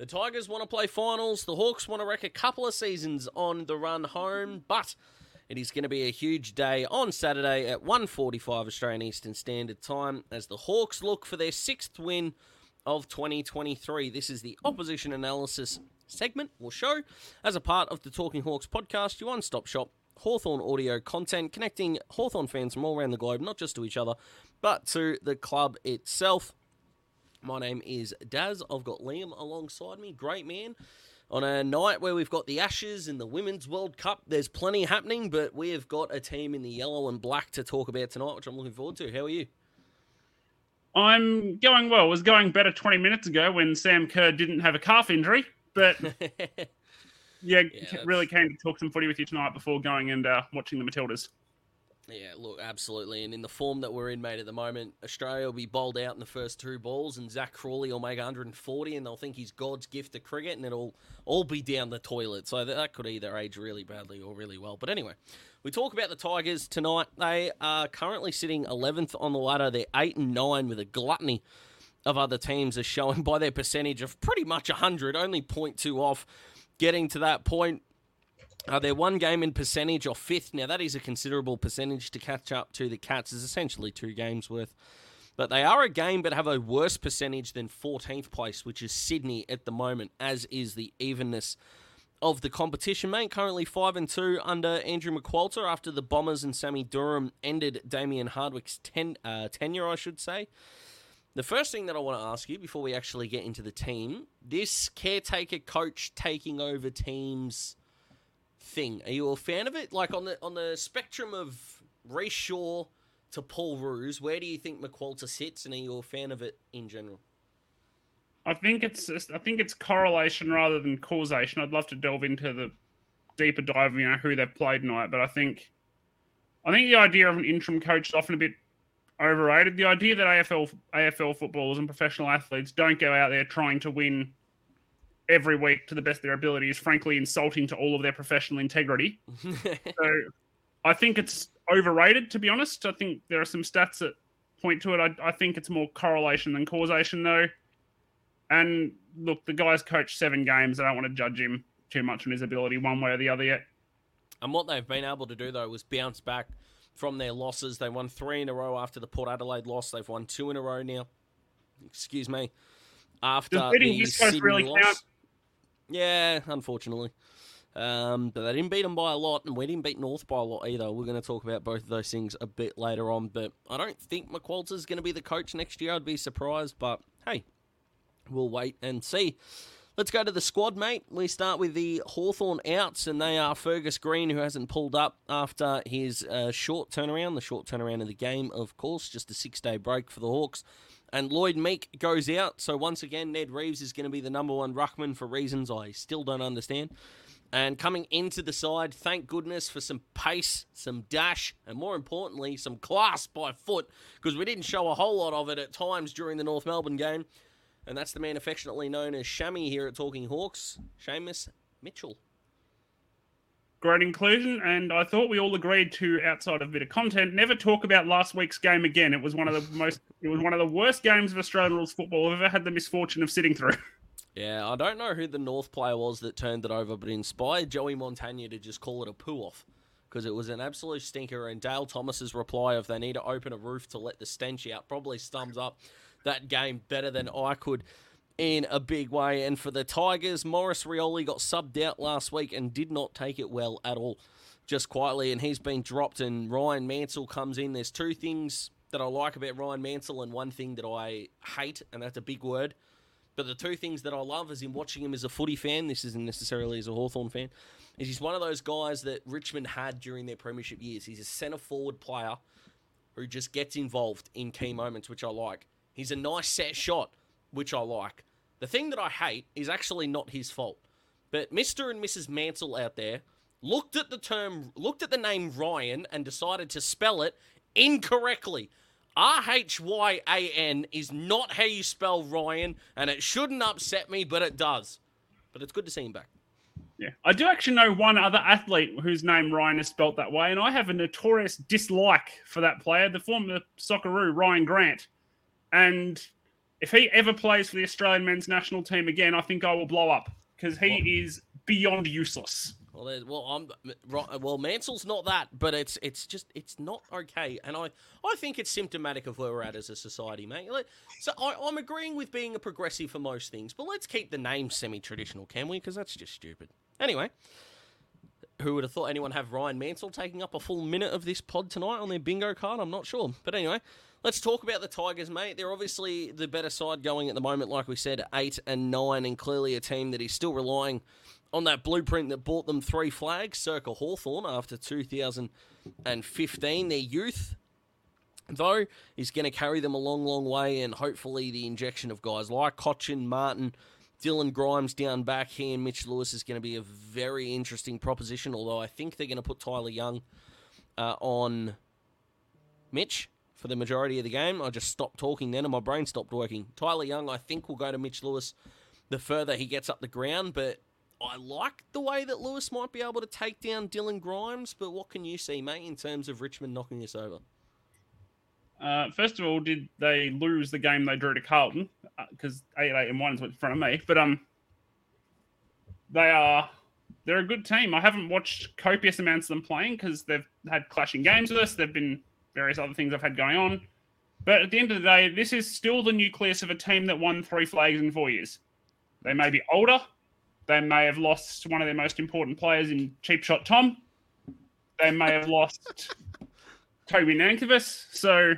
The Tigers want to play finals. The Hawks want to wreck a couple of seasons on the run home, but it is going to be a huge day on Saturday at 1:45 Australian Eastern Standard Time as the Hawks look for their sixth win of 2023. This is the opposition analysis segment or show as a part of the Talking Hawks podcast, your one-stop shop Hawthorn audio content connecting Hawthorn fans from all around the globe, not just to each other, but to the club itself. My name is Daz. I've got Liam alongside me. Great man. On a night where we've got the Ashes and the Women's World Cup, there's plenty happening, but we have got a team in the yellow and black to talk about tonight, which I'm looking forward to. How are you? I'm going well. It was going better 20 minutes ago when Sam Kerr didn't have a calf injury, but yeah, yeah really came to talk some footy with you tonight before going and uh, watching the Matildas. Yeah, look, absolutely. And in the form that we're in, mate, at the moment, Australia will be bowled out in the first two balls, and Zak Crawley will make 140, and they'll think he's God's gift to cricket, and it'll all be down the toilet. So that could either age really badly or really well. But anyway, we talk about the Tigers tonight. They are currently sitting 11th on the ladder. They're 8 and 9 with a gluttony of other teams, as shown by their percentage of pretty much 100, only 0.2 off getting to that point. Uh, they're one game in percentage or fifth. Now, that is a considerable percentage to catch up to the Cats, is essentially two games worth. But they are a game but have a worse percentage than 14th place, which is Sydney at the moment, as is the evenness of the competition, mate. Currently 5 and 2 under Andrew McQualter after the Bombers and Sammy Durham ended Damien Hardwick's ten, uh, tenure, I should say. The first thing that I want to ask you before we actually get into the team this caretaker coach taking over teams thing. Are you a fan of it? Like on the on the spectrum of Rhyce Shaw to Paul Roos, where do you think McQualter sits, and are you a fan of it in general? I think it's I think it's correlation rather than causation. I'd love to delve into the deeper dive, you know, who they've played tonight, but I think I think the idea of an interim coach is often a bit overrated. The idea that AFL AFL footballers and professional athletes don't go out there trying to win every week to the best of their ability is frankly insulting to all of their professional integrity. so I think it's overrated, to be honest. I think there are some stats that point to it. I, I think it's more correlation than causation, though. And look, the guy's coached seven games. I don't want to judge him too much on his ability one way or the other yet. And what they've been able to do, though, was bounce back from their losses. They won three in a row after the Port Adelaide loss. They've won two in a row now. Excuse me. After Does the Sydney really loss. Count? Yeah, unfortunately. Um, but they didn't beat them by a lot, and we didn't beat North by a lot either. We're going to talk about both of those things a bit later on. But I don't think McQualter's going to be the coach next year. I'd be surprised, but hey, we'll wait and see. Let's go to the squad, mate. We start with the Hawthorn outs, and they are Fergus Green, who hasn't pulled up after his uh, short turnaround, the short turnaround of the game, of course, just a six day break for the Hawks. And Lloyd Meek goes out. So once again, Ned Reeves is going to be the number one ruckman for reasons I still don't understand. And coming into the side, thank goodness for some pace, some dash, and more importantly, some class by foot, because we didn't show a whole lot of it at times during the North Melbourne game. And that's the man affectionately known as Shammy here at Talking Hawks, Seamus Mitchell great inclusion. And I thought we all agreed to, outside of a bit of content, never talk about last week's game again. It was one of the most, it was one of the worst games of Australian rules football I've ever had the misfortune of sitting through. Yeah, I don't know who the North player was that turned it over, but inspired Joey Montagna to just call it a poo off because it was an absolute stinker. And Dale Thomas's reply of they need to open a roof to let the stench out probably sums up that game better than I could in a big way. And for the Tigers, Maurice Rioli got subbed out last week and did not take it well at all, just quietly. And he's been dropped, and Rhyan Mansell comes in. There's two things that I like about Rhyan Mansell, and one thing that I hate, and that's a big word. But the two things that I love is in watching him as a footy fan, this isn't necessarily as a Hawthorn fan, is he's one of those guys that Richmond had during their premiership years. He's a centre forward player who just gets involved in key moments, which I like. He's a nice set shot, which I like. The thing that I hate is actually not his fault. But Mr. and Mrs. Mansell out there looked at the term, looked at the name Ryan and decided to spell it incorrectly. R H Y A N is not how you spell Ryan, and it shouldn't upset me, but it does. But it's good to see him back. Yeah, I do actually know one other athlete whose name Ryan is spelt that way, and I have a notorious dislike for that player, the former Socceroo Rhyan Grant. And if he ever plays for the Australian men's national team again, I think I will blow up because he what? is beyond useless. Well, well, I'm. Well, Mansell's not that, but it's it's just it's not okay, and I I think it's symptomatic of where we're at as a society, mate. So I, I'm agreeing with being a progressive for most things, but let's keep the name semi-traditional, can we? Because that's just stupid. Anyway, who would have thought anyone have Rhyan Mansell taking up a full minute of this pod tonight on their bingo card? I'm not sure, but anyway. Let's talk about the Tigers, mate. They're obviously the better side going at the moment, like we said, eight and nine, and clearly a team that is still relying on that blueprint that bought them three flags, circa Hawthorn after 2015. Their youth, though, is going to carry them a long, long way, and hopefully the injection of guys like Cotchin, Martin, Dylan Grimes down back here, and Mitch Lewis is going to be a very interesting proposition, although I think they're going to put Tyler Young uh, on Mitch for the majority of the game. I just stopped talking then and my brain stopped working. Tyler Young, I think, will go to Mitch Lewis the further he gets up the ground, but I like the way that Lewis might be able to take down Dylan Grimes, but what can you see, mate, in terms of Richmond knocking us over? Uh, first of all, did they lose the game they drew to Carlton? Because uh, eight, eight, and one is what's in front of me. But um, they are they're a good team. I haven't watched copious amounts of them playing because they've had clashing games with us. There've been various other things I've had going on. But at the end of the day, this is still the nucleus of a team that won three flags in four years. They may be older, they may have lost one of their most important players in Cheap Shot Tom. They may have lost Toby Nankervis. So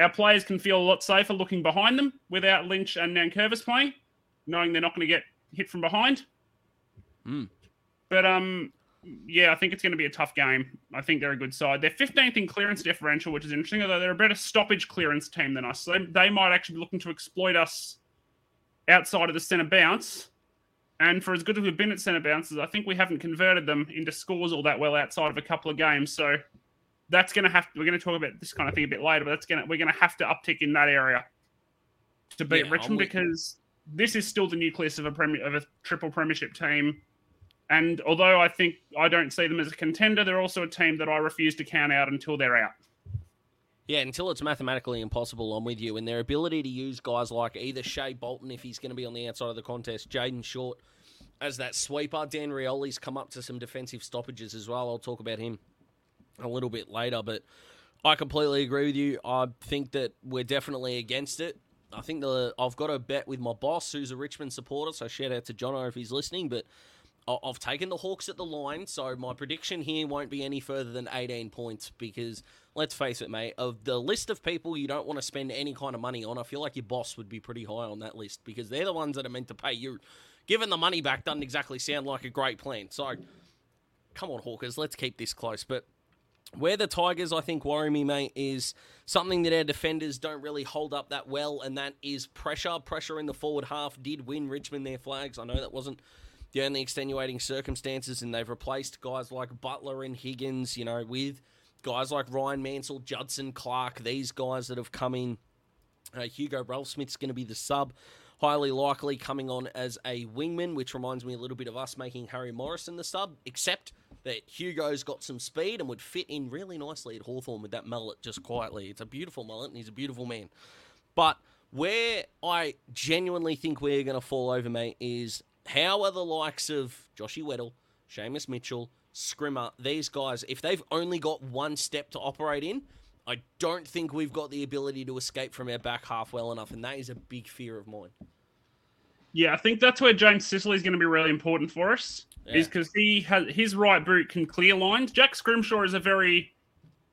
our players can feel a lot safer looking behind them without Lynch and Nankervis playing, knowing they're not going to get hit from behind. Mm. But um, yeah, I think it's going to be a tough game. I think they're a good side. They're 15th in clearance differential, which is interesting, although they're a better stoppage clearance team than us. So they, they might actually be looking to exploit us outside of the centre bounce and for as good as we've been at centre bounces, I think we haven't converted them into scores all that well outside of a couple of games. So that's going to have. To, we're going to talk about this kind of thing a bit later, but that's going to we're going to have to uptick in that area to beat yeah, Richmond because this is still the nucleus of a premier, of a triple premiership team. And although I think I don't see them as a contender, they're also a team that I refuse to count out until they're out. Yeah, until it's mathematically impossible, I'm with you. And their ability to use guys like either Shai Bolton, if he's going to be on the outside of the contest, Jayden Short as that sweeper. Dan Rioli's come up to some defensive stoppages as well. I'll talk about him a little bit later. But I completely agree with you. I think that we're definitely against it. I think the I've got a bet with my boss, who's a Richmond supporter. So shout out to Jono if he's listening. But I've taken the Hawks at the line, so my prediction here won't be any further than 18 points because, let's face it, mate, of the list of people you don't want to spend any kind of money on, I feel like your boss would be pretty high on that list because they're the ones that are meant to pay you. Giving the money back doesn't exactly sound like a great plan. So, come on, Hawkers, let's keep this close. But where the Tigers, I think, worry me, mate, is something that our defenders don't really hold up that well, and that is pressure. Pressure in the forward half did win Richmond their flags. I know that wasn't the only extenuating circumstances, and they've replaced guys like Butler and Higgins, you know, with guys like Rhyan Mansell, Judson Clark, these guys that have come in. Uh, Hugo Ralphsmith's going to be the sub, highly likely coming on as a wingman, which reminds me a little bit of us making Harry Morrison the sub, except that Hugo's got some speed and would fit in really nicely at Hawthorn with that mullet just quietly. It's a beautiful mullet and he's a beautiful man. But where I genuinely think we're going to fall over, mate, is how are the likes of Joshy Weddle, Seamus Mitchell, Scrimmer, these guys, if they've only got one step to operate in, I don't think we've got the ability to escape from our back half well enough, and that is a big fear of mine. Yeah, I think that's where James Sicily is going to be really important for us, yeah. is because he has his right boot can clear lines. Jack Scrimshaw is a very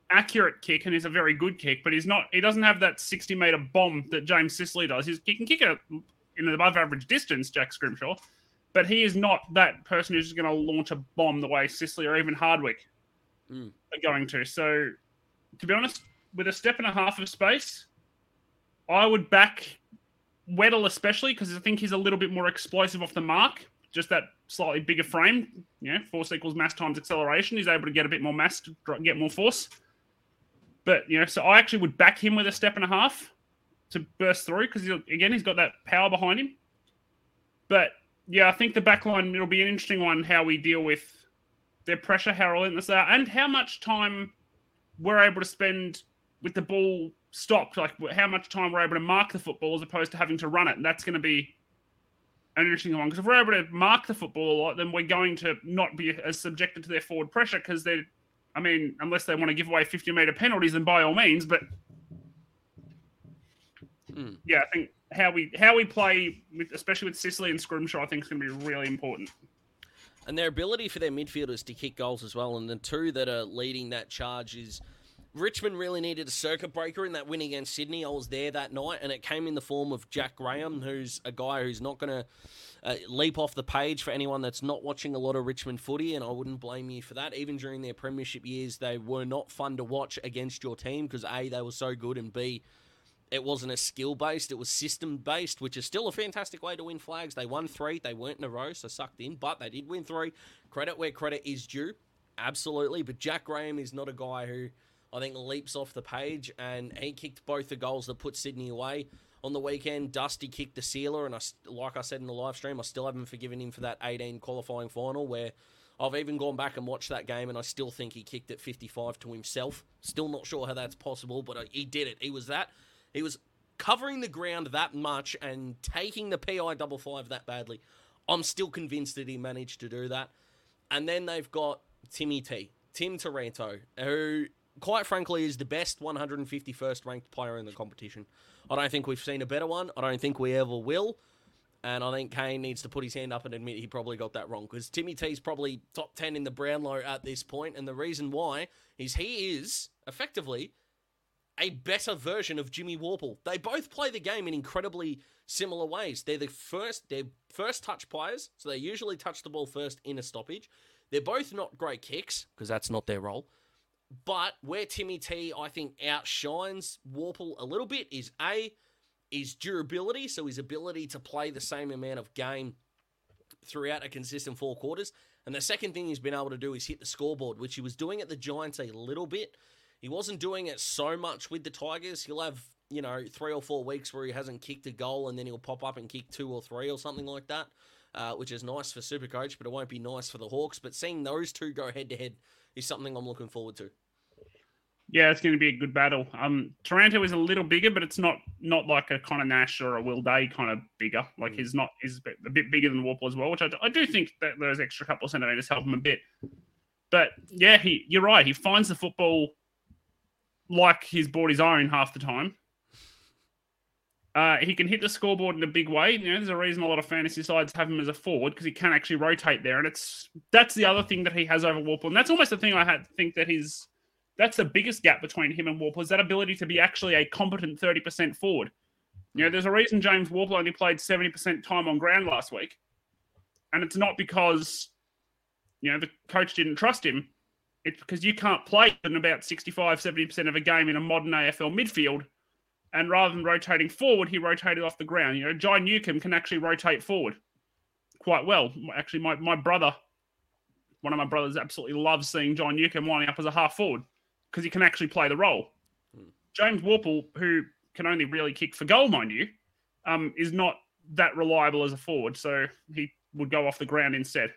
accurate kick and is a very good kick, but he's not. He doesn't have that sixty meter bomb that James Sicily does. He's, he can kick it in an above average distance, Jack Scrimshaw, but he is not that person who's going to launch a bomb the way Sicily or even Hardwick mm. are going to. So, to be honest, with a step and a half of space, I would back Weddle especially because I think he's a little bit more explosive off the mark. Just that slightly bigger frame, you know, force equals mass times acceleration. He's able to get a bit more mass to get more force. But you know, so I actually would back him with a step and a half to burst through because again he's got that power behind him. But yeah, I think the back line it'll be an interesting one how we deal with their pressure, how relentless they are, and how much time we're able to spend with the ball stopped, like how much time we're able to mark the football as opposed to having to run it. And that's going to be an interesting one because if we're able to mark the football a lot, then we're going to not be as subjected to their forward pressure because they're, I mean, unless they want to give away 50 meter penalties, then by all means. But Hmm. yeah, I think how we how we play, with, especially with Sicily and Scrimshaw, I think is going to be really important. and their ability for their midfielders to kick goals as well. And the two that are leading that charge is Richmond really needed a circuit breaker in that win against Sydney. I was there that night, and it came in the form of Jack Graham, who's a guy who's not going to uh, leap off the page for anyone that's not watching a lot of Richmond footy, and I wouldn't blame you for that. Even during their premiership years, they were not fun to watch against your team because A, they were so good, and B, it wasn't a skill based, it was system based, which is still a fantastic way to win flags. They won three, they weren't in a row, so sucked in, but they did win three. Credit where credit is due, absolutely. But Jack Graham is not a guy who I think leaps off the page, and he kicked both the goals that put Sydney away. On the weekend, Dusty kicked the sealer, and I, like I said in the live stream, I still haven't forgiven him for that 18 qualifying final where I've even gone back and watched that game, and I still think he kicked it 55 to himself. Still not sure how that's possible, but uh, he did it. He was that. He was covering the ground that much and taking the PI double five that badly. I'm still convinced that he managed to do that. And then they've got Timmy T, Tim Taranto, who, quite frankly, is the best 151st ranked player in the competition. I don't think we've seen a better one. I don't think we ever will. And I think Kane needs to put his hand up and admit he probably got that wrong because Timmy T's probably top 10 in the Brownlow at this point, And the reason why is he is effectively a better version of Jimmy Worpel. They both play the game in incredibly similar ways. They're the first, they're first touch players, so they usually touch the ball first in a stoppage. They're both not great kicks because that's not their role. But where Timmy T, I think, outshines Worpel a little bit is A, is durability, so his ability to play the same amount of game throughout a consistent four quarters. And the second thing he's been able to do is hit the scoreboard, which he was doing at the Giants a little bit. He wasn't doing it so much with the Tigers. He'll have, you know, three or four weeks where he hasn't kicked a goal and then he'll pop up and kick two or three or something like that, uh, which is nice for Supercoach, but it won't be nice for the Hawks. But seeing those two go head to head is something I'm looking forward to. Yeah, it's going to be a good battle. Um, Taranto is a little bigger, but it's not not like a Connor Nash or a Will Day kind of bigger. Like Mm. he's not is a bit, a bit bigger than Worpel as well, which I, I do think that those extra couple of centimeters help him a bit. But yeah, he you're right. He finds the football like he's bought his own half the time. Uh, he can hit the scoreboard in a big way. You know, there's a reason a lot of fantasy sides have him as a forward because he can actually rotate there, and it's that's the other thing that he has over Worpel, and that's almost the thing I had to think that he's that's the biggest gap between him and Worpel is that ability to be actually a competent 30% forward. You know, there's a reason James Worpel only played 70% time on ground last week. And it's not because, you know, the coach didn't trust him. It's because you can't play in about 65, 70% of a game in a modern AFL midfield. And rather than rotating forward, he rotated off the ground. You know, John Newcombe can actually rotate forward quite well. Actually, my, my brother, one of my brothers, absolutely loves seeing John Newcombe lining up as a half forward because he can actually play the role. Hmm. James Worpel, who can only really kick for goal, mind you, um, is not that reliable as a forward, so he would go off the ground instead.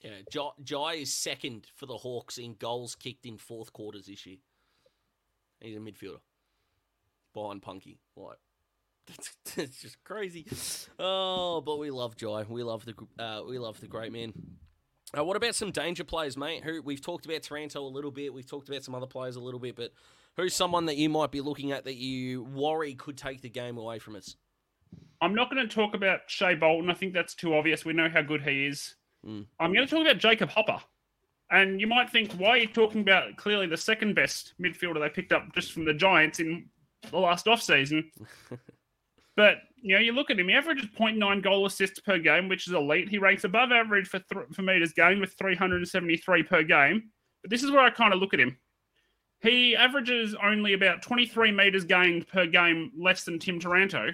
Yeah, Jai, Jai is second for the Hawks in goals kicked in fourth quarters this year. He's a midfielder behind Punky. Like, it's just crazy. Oh, but we love Jai. We love the uh, we love the great man. Uh, what about some danger players, mate? Who we've talked about Taranto a little bit. We've talked about some other players a little bit, but who's someone that you might be looking at that you worry could take the game away from us? I'm not going to talk about Shai Bolton. I think that's too obvious. We know how good he is. Mm. I'm going to talk about Jacob Hopper. And you might think, why are you talking about clearly the second best midfielder they picked up just from the Giants in the last off season. but, you know, you look at him, he averages 0.9 goal assists per game, which is elite. He ranks above average for, th- for meters gained with 373 per game. But this is where I kind of look at him. He averages only about 23 meters gained per game less than Tim Taranto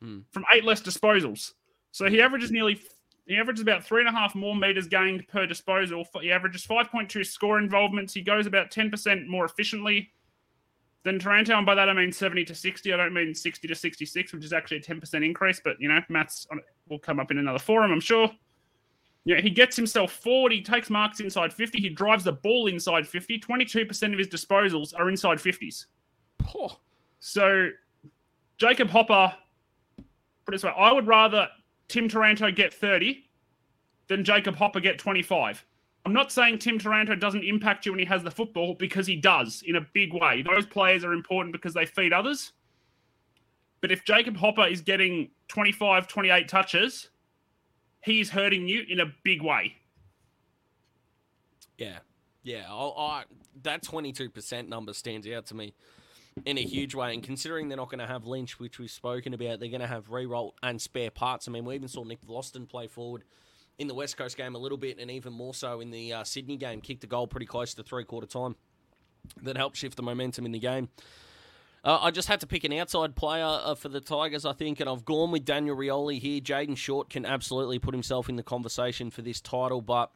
hmm. from eight less disposals. So he hmm. averages nearly he averages about three and a half more meters gained per disposal. He averages 5.2 score involvements. He goes about 10% more efficiently than Taranto. And by that, I mean 70 to 60. I don't mean 60 to 66, which is actually a 10% increase. But, you know, maths on- will come up in another forum, I'm sure. Yeah, he gets himself forward. He takes marks inside 50. He drives the ball inside 50. 22% of his disposals are inside 50s. Oh, So Jacob Hopper, put it this way, I would rather Tim Taranto get 30 than Jacob Hopper get 25. I'm not saying Tim Taranto doesn't impact you when he has the football because he does in a big way. Those players are important because they feed others. But if Jacob Hopper is getting 25, 28 touches, he's hurting you in a big way. Yeah, yeah. I, I, that twenty-two percent number stands out to me in a huge way. And considering they're not going to have Lynch, which we've spoken about, they're going to have re-roll and spare parts. I mean, we even saw Nick Vlastuin play forward in the West Coast game a little bit, and even more so in the uh, Sydney game. Kicked a goal pretty close to three-quarter time. That helped shift the momentum in the game. Uh, I just had to pick an outside player uh, for the Tigers, I think, and I've gone with Daniel Rioli here. Jayden Short can absolutely put himself in the conversation for this title, but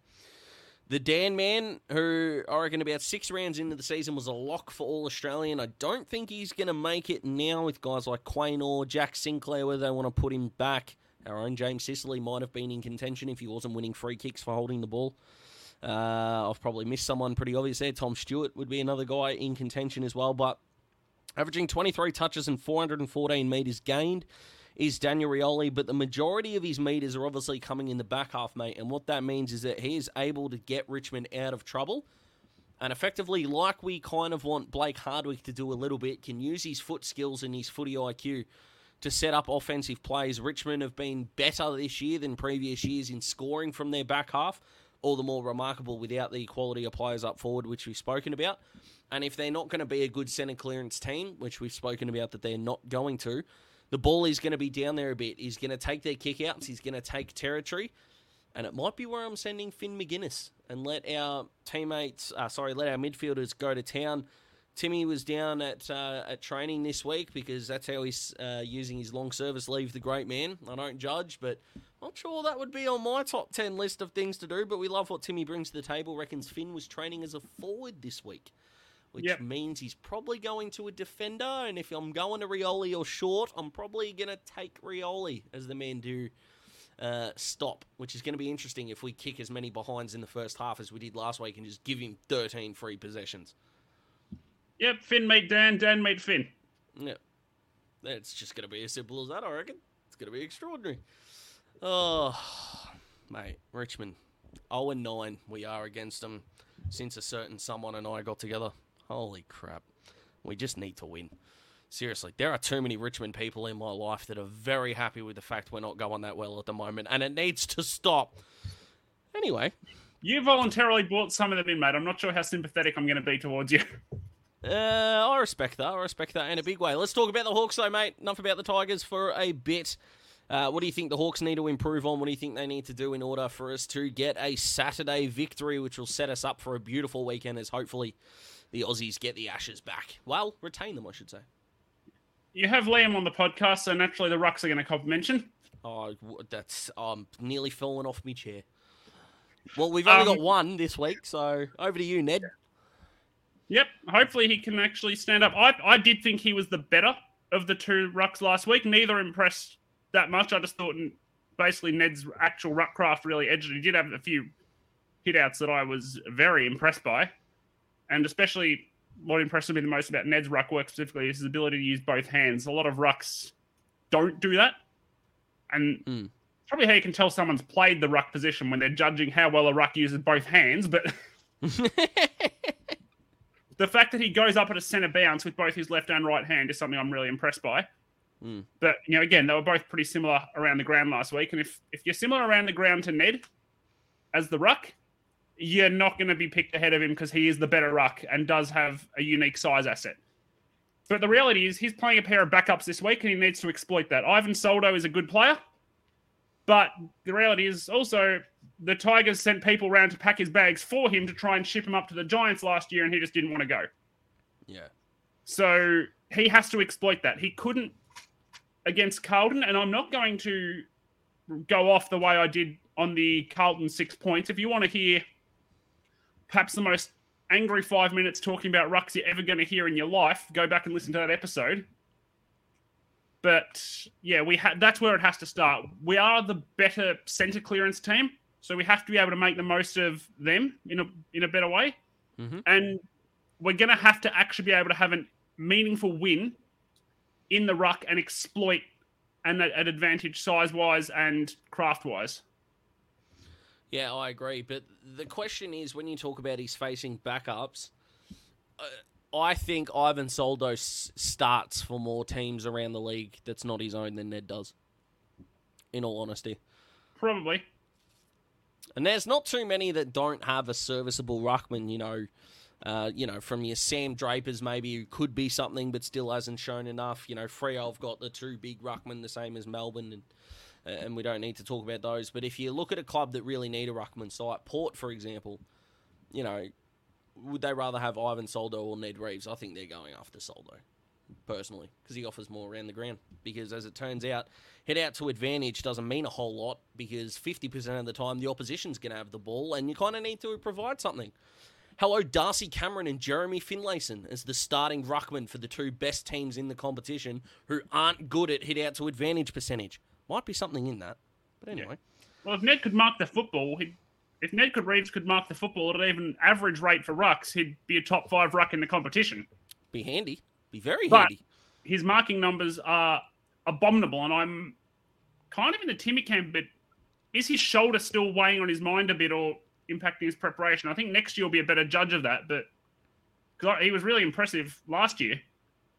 the Dan man, who I reckon about six rounds into the season was a lock for All Australian, I don't think he's going to make it now with guys like Quaynor, Jack Sinclair, whether they want to put him back. Our own James Sicily might have been in contention if he wasn't winning free kicks for holding the ball. Uh, I've probably missed someone pretty obvious there. Tom Stewart would be another guy in contention as well, but averaging 23 touches and 414 metres gained is Daniel Rioli, but the majority of his meters are obviously coming in the back half, mate. And what that means is that he is able to get Richmond out of trouble. And effectively, like we kind of want Blake Hardwick to do a little bit, can use his foot skills and his footy IQ to set up offensive plays. Richmond have been better this year than previous years in scoring from their back half, all the more remarkable without the quality of players up forward, which we've spoken about. And if they're not going to be a good centre clearance team, which we've spoken about that they're not going to, the ball is going to be down there a bit. He's going to take their kickouts. He's going to take territory. And it might be where I'm sending Finn Maginness and let our teammates, uh, sorry, let our midfielders go to town. Timmy was down at uh, at training this week because that's how he's uh, using his long service leave. The great man. I don't judge, but I'm sure that would be on my top ten list of things to do. But we love what Timmy brings to the table. Reckons Finn was training as a forward this week which Yep. means he's probably going to a defender. And if I'm going to Rioli or short, I'm probably going to take Rioli as the man do uh, stop, which is going to be interesting if we kick as many behinds in the first half as we did last week and just give him 13 free possessions. Yep, Finn meet Dan, Dan meet Finn. Yep. That's just going to be as simple as that, I reckon. It's going to be extraordinary. Oh, mate, Richmond. 0 and 9 we are against them since a certain someone and I got together. Holy crap. We just need to win. Seriously, there are too many Richmond people in my life that are very happy with the fact we're not going that well at the moment, and it needs to stop. Anyway, You voluntarily brought some of them in, mate. I'm not sure how sympathetic I'm going to be towards you. Uh, I respect that. I respect that in a big way. Let's talk about the Hawks, though, mate. Enough about the Tigers for a bit. Uh, what do you think the Hawks need to improve on? What do you think they need to do in order for us to get a Saturday victory, which will set us up for a beautiful weekend as hopefully the Aussies get the Ashes back? Well, retain them, I should say. You have Liam on the podcast, so naturally the Rucks are going to cop mention. Oh, that's um nearly fallen off my chair. Well, we've only Um, got one this week, so over to you, Ned. Yep, hopefully he can actually stand up. I, I did think he was the better of the two Rucks last week. Neither impressed that much. I just thought basically Ned's actual ruck craft really edged. He did have a few hit outs that I was very impressed by. And especially what impressed me the most about Ned's ruck work specifically is his ability to use both hands. A lot of rucks don't do that. And Mm. probably how you can tell someone's played the ruck position when they're judging how well a ruck uses both hands, but the fact that he goes up at a centre bounce with both his left and right hand is something I'm really impressed by. Mm. But you know, again, they were both pretty similar around the ground last week, and if if you're similar around the ground to Ned as the ruck, you're not going to be picked ahead of him because he is the better ruck and does have a unique size asset. But the reality is, he's playing a pair of backups this week, and he needs to exploit that. Ivan Soldo is a good player, but the reality is also the Tigers sent people around to pack his bags for him to try and ship him up to the Giants last year, and he just didn't want to go. yeah. So he has to exploit that. He couldn't against Carlton, and I'm not going to go off the way I did on the Carlton six points. If you want to hear perhaps the most angry five minutes talking about rucks you're ever going to hear in your life, go back and listen to that episode. But yeah, we ha- that's where it has to start. We are the better center clearance team, so we have to be able to make the most of them in a in a better way. Mhm. And we're going to have to actually be able to have a meaningful win in the ruck and exploit an, an advantage size wise and craft wise. Yeah, I agree. But the question is when you talk about he's facing backups, uh, I think Ivan Soldo s- starts for more teams around the league that's not his own than Ned does, in all honesty. Probably. And there's not too many that don't have a serviceable ruckman, you know. Uh, you know, from your Sam Drapers, maybe who could be something but still hasn't shown enough. You know, Freo have got the two big ruckmen, the same as Melbourne, and and we don't need to talk about those. But if you look at a club that really need a ruckman site, Port, for example, you know, would they rather have Ivan Soldo or Ned Reeves? I think they're going after Soldo, personally, because he offers more around the ground. Because as it turns out, head out to advantage doesn't mean a whole lot because 50% of the time the opposition's going to have the ball and you kind of need to provide something. Hello, Darcy Cameron and Jeremy Finlayson as the starting ruckman for the two best teams in the competition who aren't good at hit out to advantage percentage. Might be something in that. But anyway. Well, if Ned could mark the football, he'd, if Ned could Reeves could mark the football at an even average rate for rucks, he'd be a top five ruck in the competition. Be handy. Be very But- handy. His marking numbers are abominable, and I'm kind of in the Timmy camp. But is his shoulder still weighing on his mind a bit, or impacting his preparation? I think next year will be a better judge of that. But because he was really impressive last year.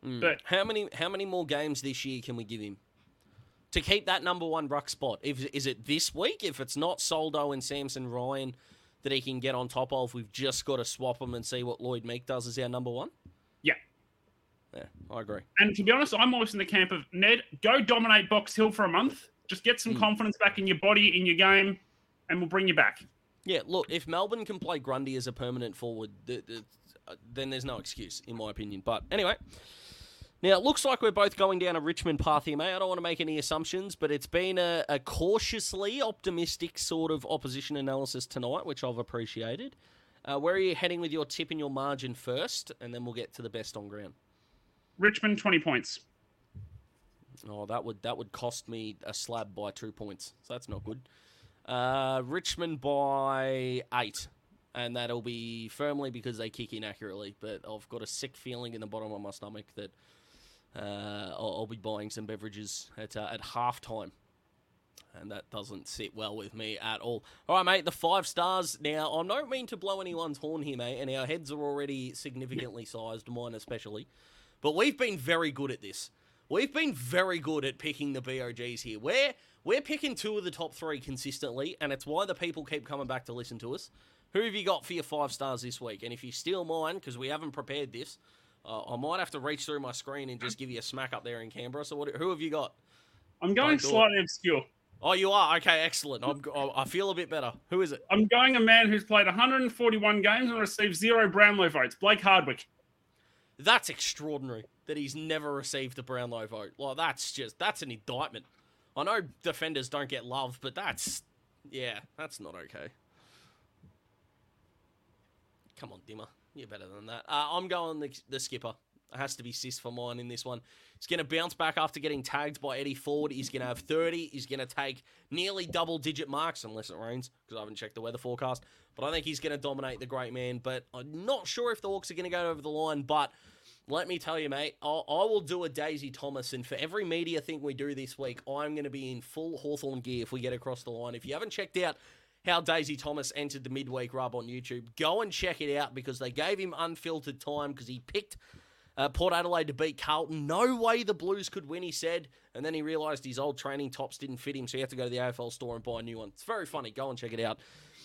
Mm. but- how many how many more games this year can we give him to keep that number one ruck spot? If is it this week? If it's not Soldo and Samson Ryan that he can get on top of, we've just got to swap him and see what Lloyd Meek does as our number one. Yeah. Yeah, I agree. And to be honest, I'm always in the camp of Ned, go dominate Box Hill for a month. Just get some Mm. confidence back in your body, in your game, and we'll bring you back. Yeah, look, if Melbourne can play Grundy as a permanent forward, th- th- uh, then there's no excuse, in my opinion. But anyway, now it looks like we're both going down a Richmond path here, mate. I don't want to make any assumptions, but it's been a, a cautiously optimistic sort of opposition analysis tonight, which I've appreciated. Uh, where are you heading with your tip and your margin first, and then we'll get to the best on ground. Richmond, 20 points. Oh, that would that would cost me a slab by two points, so that's not good. Uh, Richmond by eight, and that'll be firmly because they kick in accurately. But I've got a sick feeling in the bottom of my stomach that uh, I'll, I'll be buying some beverages at uh, at halftime, and that doesn't sit well with me at all. All right, mate, the five stars. Now, I don't mean to blow anyone's horn here, mate, and our heads are already significantly sized, mine especially. But we've been very good at this. We've been very good at picking the BOGs here. We're we're picking two of the top three consistently, and it's why the people keep coming back to listen to us. Who have you got for your five stars this week? And if you steal mine, because we haven't prepared this, uh, I might have to reach through my screen and just give you a smack up there in Canberra. So what, who have you got? I'm going Don't it. slightly obscure. Oh, you are okay. Excellent. I'm, I feel a bit better. Who is it? I'm going a man who's played 141 games and received zero Brownlow votes. Blake Hardwick. That's extraordinary that he's never received a Brownlow vote. Like that's just that's an indictment. I know defenders don't get love, but that's yeah, that's not okay. Come on, Dimmer, you're better than that. Uh, I'm going the, the skipper. It has to be Sis for mine in this one. He's going to bounce back after getting tagged by Eddie Ford. He's going to have 30. He's going to take nearly double digit marks, unless it rains, because I haven't checked the weather forecast. But I think he's going to dominate the great man. But I'm not sure if the Hawks are going to go over the line. But let me tell you, mate, I'll, I will do a Daisy Thomas. And for every media thing we do this week, I'm going to be in full Hawthorn gear if we get across the line. If you haven't checked out how Daisy Thomas entered the midweek rub on YouTube, go and check it out because they gave him unfiltered time because he picked uh, Port Adelaide to beat Carlton. No way the Blues could win, he said. And then he realised his old training tops didn't fit him, so he had to go to the AFL store and buy a new one. It's very funny. Go and check it out.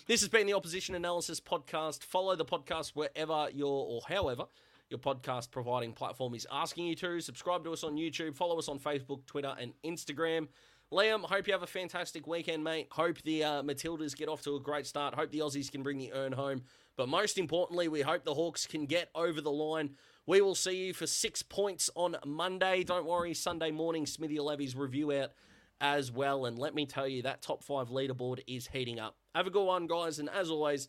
This has been the Opposition Analysis Podcast. Follow the podcast wherever you're, or however, your podcast providing platform is asking you to. Subscribe to us on YouTube. Follow us on Facebook, Twitter, and Instagram. Liam, hope you have a fantastic weekend, mate. Hope the uh, Matildas get off to a great start. Hope the Aussies can bring the urn home. But most importantly, we hope the Hawks can get over the line. We will see you for six points on Monday. Don't worry, Sunday morning, Smithy his review out as well. And let me tell you, that top five leaderboard is heating up. Have a good one, guys. And as always,